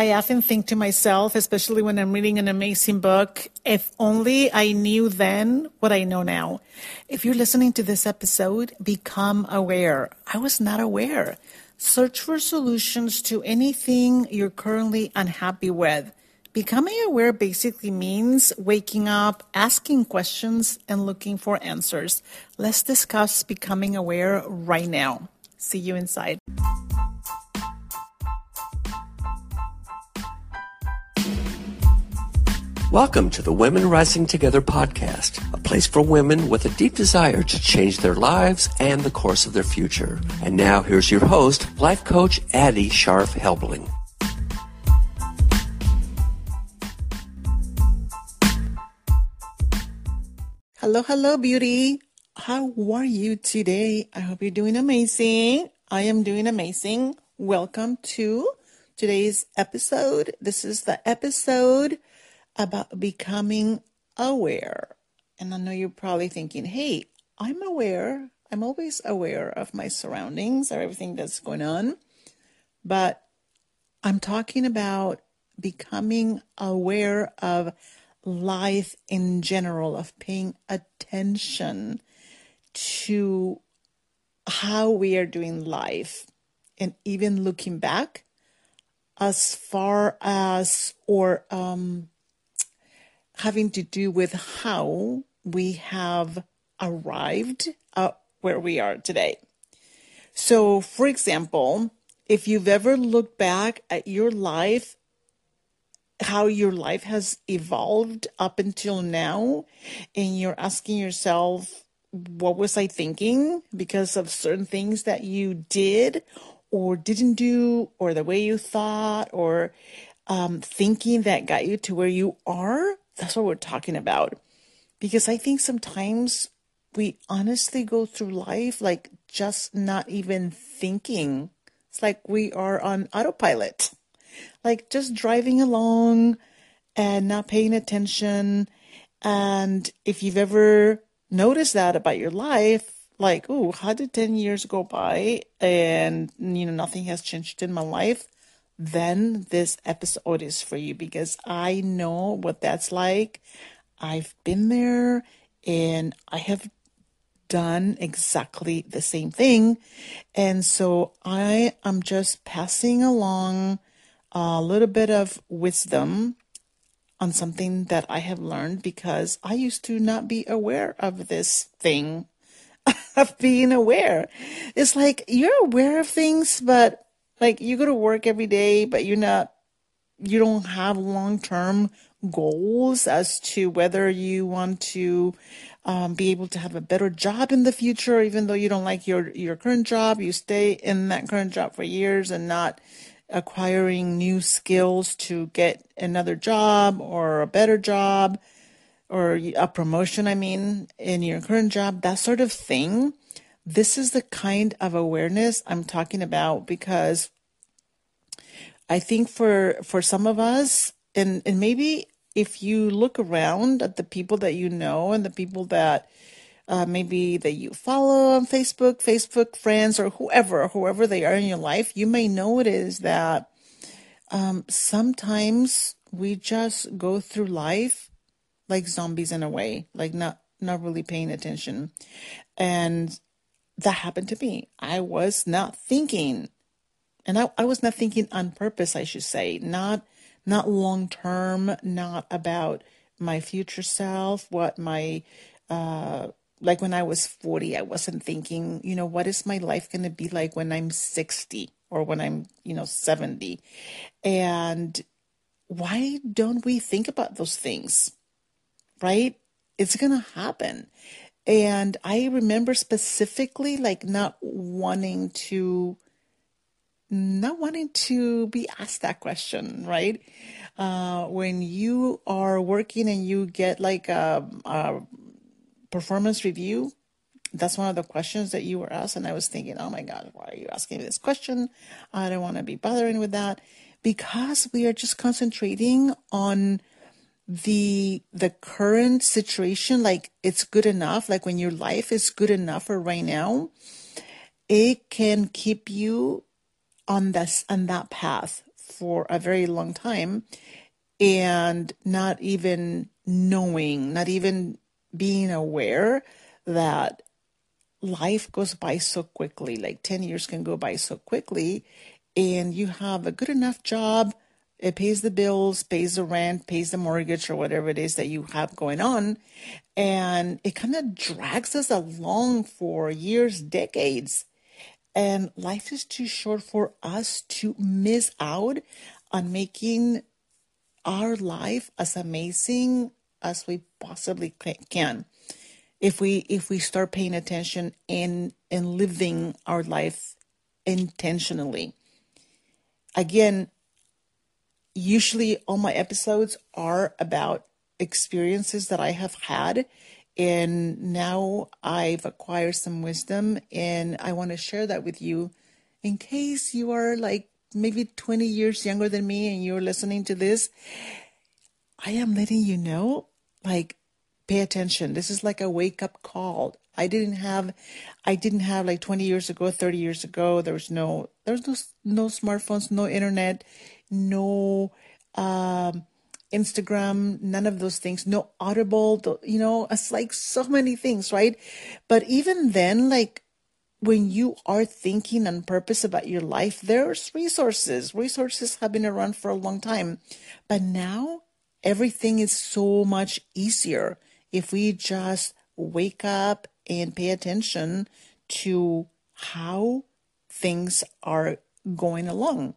I often think to myself, especially when I'm reading an amazing book, if only I knew then what I know now. If you're listening to this episode, become aware. I was not aware. Search for solutions to anything you're currently unhappy with. Becoming aware basically means waking up, asking questions, and looking for answers. Let's discuss becoming aware right now. See you inside. Welcome to the Women Rising Together podcast, a place for women with a deep desire to change their lives and the course of their future. And now here's your host, life coach Addie Sharf Helbling. Hello, hello, beauty. How are you today? I hope you're doing amazing. I am doing amazing. Welcome to today's episode. This is the episode about becoming aware. And I know you're probably thinking, hey, I'm aware. I'm always aware of my surroundings or everything that's going on. But I'm talking about becoming aware of life in general, of paying attention to how we are doing life and even looking back as far as or um, having to do with how we have arrived where we are today. So, for example, if you've ever looked back at your life, how your life has evolved up until now, and you're asking yourself, what was I thinking because of certain things that you did or didn't do, or the way you thought, or um, thinking that got you to where you are? That's what we're talking about. Because I think sometimes we honestly go through life like just not even thinking. It's like we are on autopilot, like just driving along and not paying attention. And if you've ever noticed that about your life, like, oh, how did 10 years go by and, you know, nothing has changed in my life? Then this episode is for you because I know what that's like. I've been there and I have done exactly the same thing. And so I am just passing along a little bit of wisdom on something that I have learned because I used to not be aware of this thing of being aware. It's like you're aware of things, but like you go to work every day, but you're not, you don't have long term goals as to whether you want to um, be able to have a better job in the future, even though you don't like your, your current job, you stay in that current job for years and not acquiring new skills to get another job or a better job or a promotion, I mean, in your current job, that sort of thing. This is the kind of awareness I'm talking about because I think for for some of us and and maybe if you look around at the people that you know and the people that uh, maybe that you follow on Facebook, Facebook friends, or whoever, whoever they are in your life, you may notice that um, sometimes we just go through life like zombies in a way, like not not really paying attention, and that happened to me. I was not thinking, and I, I was not thinking on purpose, I should say, not not long term, not about my future self, what my uh like when I was 40, I wasn't thinking, you know, what is my life going to be like when I'm 60 or when I'm, you know, 70? And why don't we think about those things? Right? It's going to happen. And I remember specifically like not wanting to not wanting to be asked that question, right? Uh, when you are working and you get like a, a performance review, that's one of the questions that you were asked. And I was thinking, oh my God, why are you asking me this question? I don't want to be bothering with that because we are just concentrating on the the current situation like it's good enough like when your life is good enough for right now it can keep you on this on that path for a very long time and not even knowing, not even being aware that life goes by so quickly. Like 10 years can go by so quickly, and you have a good enough job. It pays the bills, pays the rent, pays the mortgage, or whatever it is that you have going on. And it kind of drags us along for years, decades. And life is too short for us to miss out on making our life as amazing as we possibly can if we if we start paying attention and and living our life intentionally again usually all my episodes are about experiences that i have had and now i've acquired some wisdom and i want to share that with you in case you are like maybe 20 years younger than me and you're listening to this, I am letting you know, like, pay attention. This is like a wake up call. I didn't have, I didn't have like 20 years ago, 30 years ago. There was no, there was no, no smartphones, no internet, no, um, Instagram, none of those things, no Audible, you know, it's like so many things, right? But even then, like when you are thinking on purpose about your life, there's resources. Resources have been around for a long time. But now everything is so much easier if we just wake up and pay attention to how things are going along.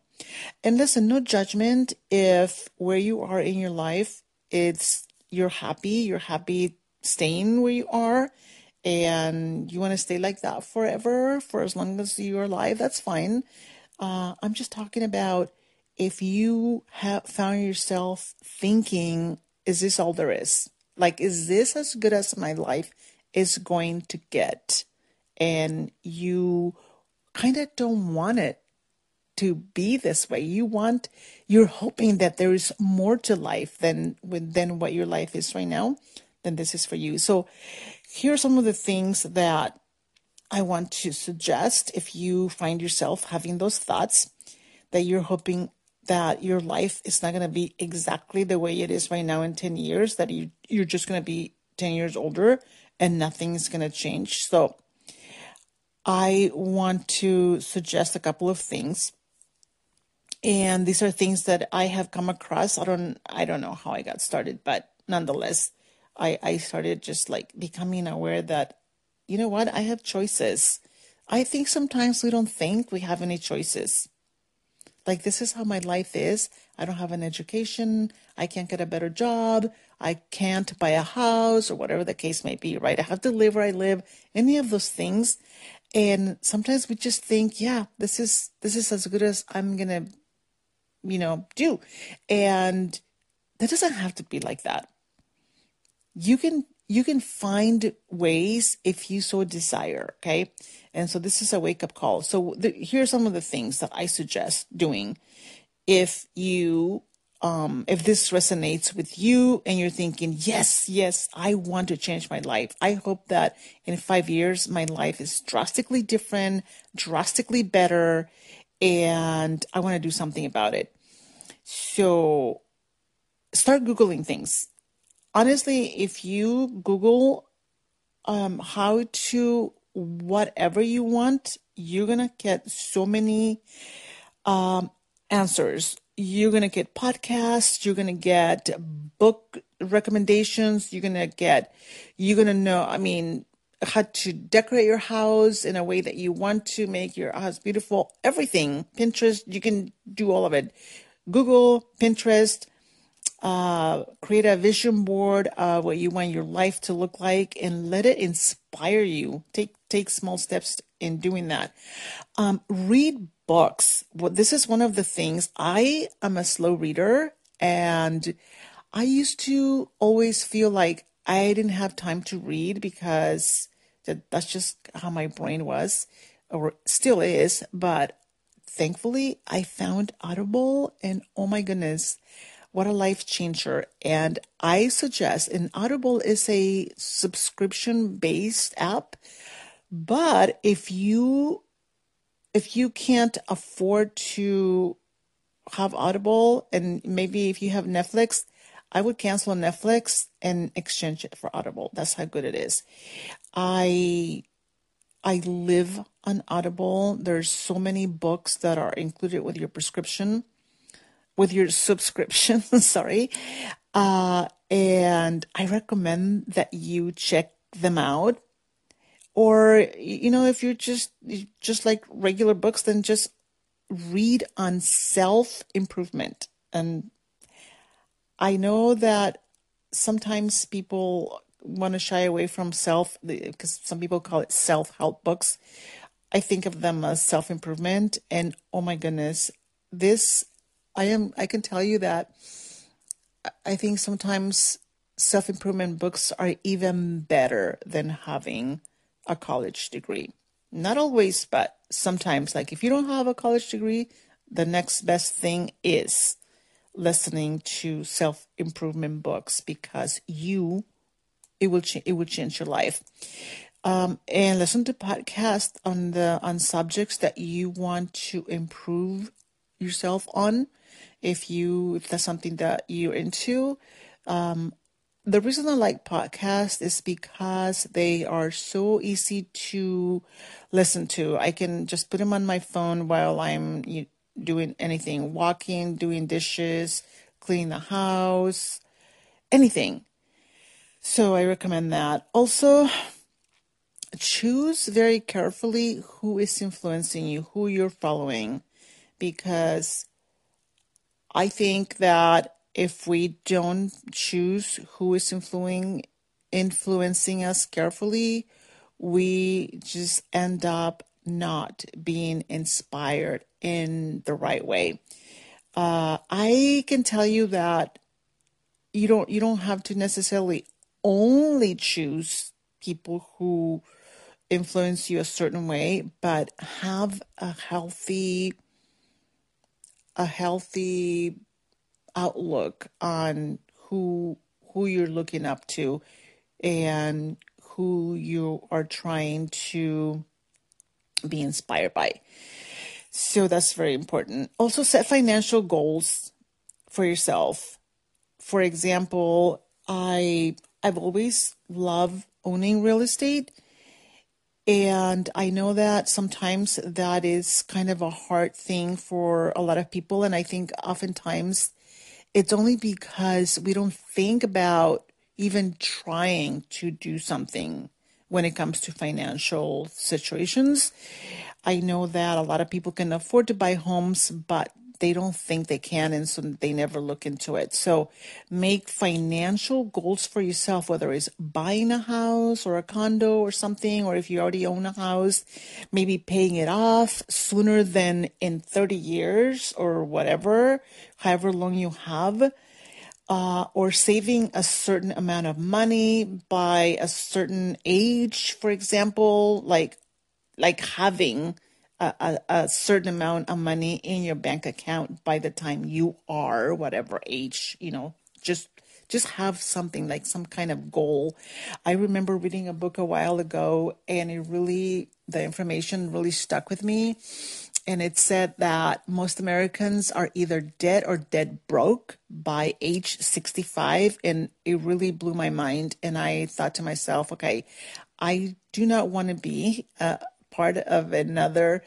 And listen, no judgment if where you are in your life, it's you're happy, you're happy staying where you are and you want to stay like that forever for as long as you're alive, that's fine. Uh, I'm just talking about if you have found yourself thinking, is this all there is? Like, is this as good as my life is going to get? And you kind of don't want it to be this way. You want, you're hoping that there is more to life than than what your life is right now. Then this is for you. So, here are some of the things that I want to suggest if you find yourself having those thoughts that you're hoping that your life is not going to be exactly the way it is right now in 10 years, that you, you're just going to be 10 years older and nothing's going to change. So I want to suggest a couple of things. And these are things that I have come across. I don't I don't know how I got started, but nonetheless, I, I started just like becoming aware that, you know what, I have choices. I think sometimes we don't think we have any choices. Like, this is how my life is. I don't have an education. I can't get a better job. I can't buy a house or whatever the case may be, right? I have to live where I live, any of those things. And sometimes we just think, yeah, this is, this is as good as I'm to, you know, do. And that doesn't have to be like that you can you can find ways if you so desire okay and so this is a wake up call so the, here are some of the things that i suggest doing if you um, if this resonates with you and you're thinking yes yes i want to change my life. I hope that in five years my life is drastically different drastically better and i want to do something about it. So start googling things. Honestly, if you Google um, how to whatever you want, you're gonna get so many um, answers. You're gonna get podcasts. You're gonna get book recommendations. You're gonna get. You're gonna know. I mean, how to decorate your house in a way that you want to make your house beautiful. Everything. Pinterest. You can do all of it. Google, Pinterest, uh, create a vision board of what you want your life to look like and let it inspire you. Take take small steps in doing that. Um, read books. Well, this is one of the things. I am a slow reader, and I used to always feel like I didn't have time to read because that, that's just how my brain was, or still is. But thankfully, I found Audible, and oh my goodness what a life changer. And I suggest, and Audible is a subscription based app, but if you if you can't afford to have Audible, and maybe if you have Netflix, I would cancel Netflix and exchange it for Audible. That's how good it is. I I live on Audible. There's so many books that are included with your prescription, with your subscription. sorry, uh, and I recommend that you check them out. Or you know, if you're just just like regular books, then just read on self improvement and I know that sometimes people want to shy away from self because some people call it self help books. I think of them as self improvement, and oh my goodness, this I am. I can tell you that I think sometimes self improvement books are even better than having a college degree. Not always, but sometimes. Like if you don't have a college degree, the next best thing is listening to self improvement books because you it will ch- it will change your life. Um, and listen to podcasts on the on subjects that you want to improve yourself on. If you if that's something that you're into, um, the reason I like podcasts is because they are so easy to listen to. I can just put them on my phone while I'm doing anything, walking, doing dishes, cleaning the house, anything. So I recommend that. Also, choose very carefully who is influencing you, who you're following, because I think that if we don't choose who is influencing influencing us carefully, we just end up not being inspired in the right way. Uh, I can tell you that you don't you don't have to necessarily only choose people who influence you a certain way, but have a healthy a healthy outlook on who who you're looking up to and who you are trying to be inspired by. So that's very important. Also, set financial goals for yourself. For example, I I've always loved owning real estate. And I know that sometimes that is kind of a hard thing for a lot of people. And I think oftentimes it's only because we don't think about even trying to do something when it comes to financial situations. I know that a lot of people can afford to buy homes, but they don't think they can, and so they never look into it. So make financial goals for yourself, whether it's buying a house or a condo or something, or if you already own a house, maybe paying it off sooner than in 30 years or whatever, however long you have uh, or saving a certain amount of money by a certain age, for example, like like having a, a, certain amount of money in your bank account by the time you are whatever age, you know, just just have something like some kind of goal. I remember reading a book a while ago and it really the information really stuck with me and it said that most Americans are either dead or dead broke by age 65. And it really blew my mind. And I thought to myself, okay, I do not want to be part of another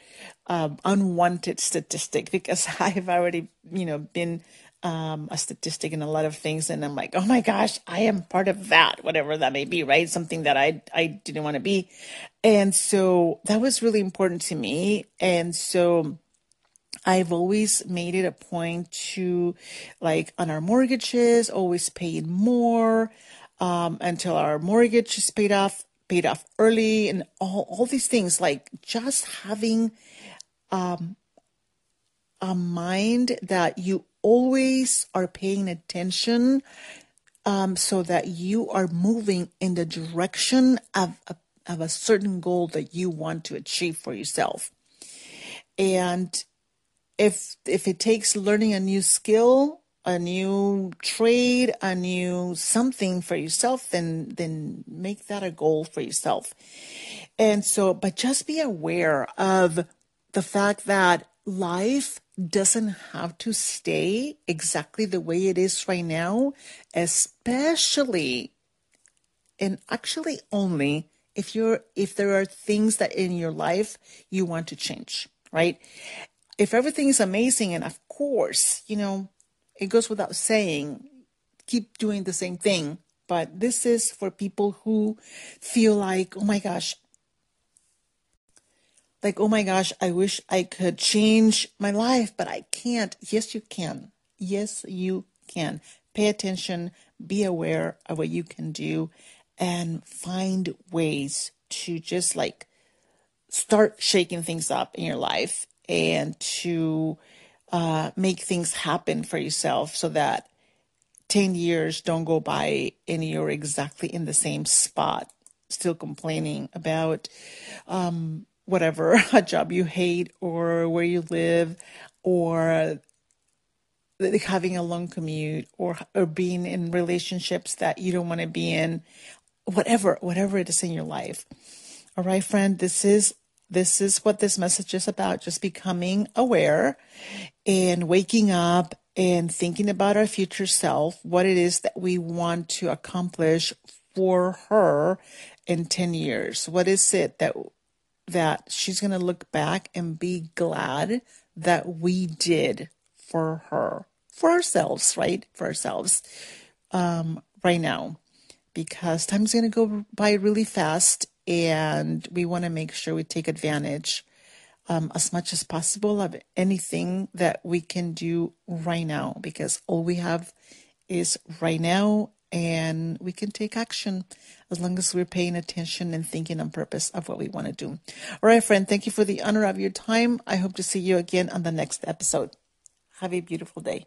um, unwanted statistic because I've already, you know, been um, a statistic in a lot of things, and I'm like, oh my gosh, I am part of that, whatever that may be, right? Something that I I didn't want to be, and so that was really important to me, and so. I've always made it a point to, like, on our mortgages, always paying more um, until our mortgage is paid off, paid off early, and all all these things. Like, just having um, a mind that you always are paying attention um, so that you are moving in the direction of a, of a certain goal that you want to achieve for yourself. And if if it takes learning a new skill, a new trade, a new something for yourself, then then make that a goal for yourself. And so, but just be aware of the fact that life doesn't have to stay exactly the way it is right now, especially and actually only if you're if there are things that in your life you want to change, right? If everything is amazing and of course, you know, it goes without saying, keep doing the same thing. But this is for people who feel like, oh my gosh, like, oh my gosh, I wish I could change my life, but I can't. Yes, you can. Yes, you can. Pay attention, be aware of what you can do, and find ways to just like start shaking things up in your life and to uh, make things happen for yourself so that 10 years don't go by and you're exactly in the same spot, still complaining about um, whatever, a job you hate or where you live or having a long commute or, or being in relationships that you don't want to be in, whatever, whatever it is in your life. All right, friend, this is this is what this message is about just becoming aware and waking up and thinking about our future self, what it is that we want to accomplish for her in 10 years. What is it that that she's going to look back and be glad that we did for her, for ourselves, right? For ourselves um, right now. Because time's going to go by really fast and we want to make sure we take advantage um, as much as possible of anything that we can do right now because all we have is right now and we can take action as long as we're paying attention and thinking on purpose of what we want to do. All right, friend, thank you for the honor of your time. I hope to see you again on the next episode. Have a beautiful day.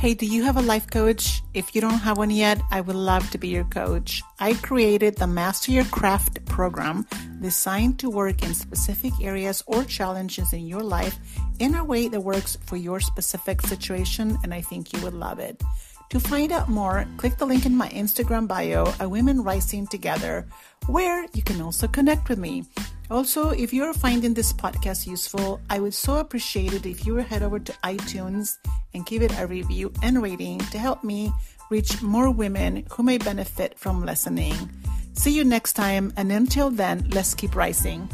Hey, do you have a life coach? If you don't have one yet, I would love to be your coach. I created the Master Your Craft program designed to work in specific areas or challenges in your life in a way that works for your specific situation, and I think you would love it. To find out more, click the link in my Instagram bio, A Women Rising Together, where you can also connect with me. Also, if you're finding this podcast useful, I would so appreciate it if you would head over to iTunes and give it a review and rating to help me reach more women who may benefit from listening. See you next time, and until then, let's keep rising.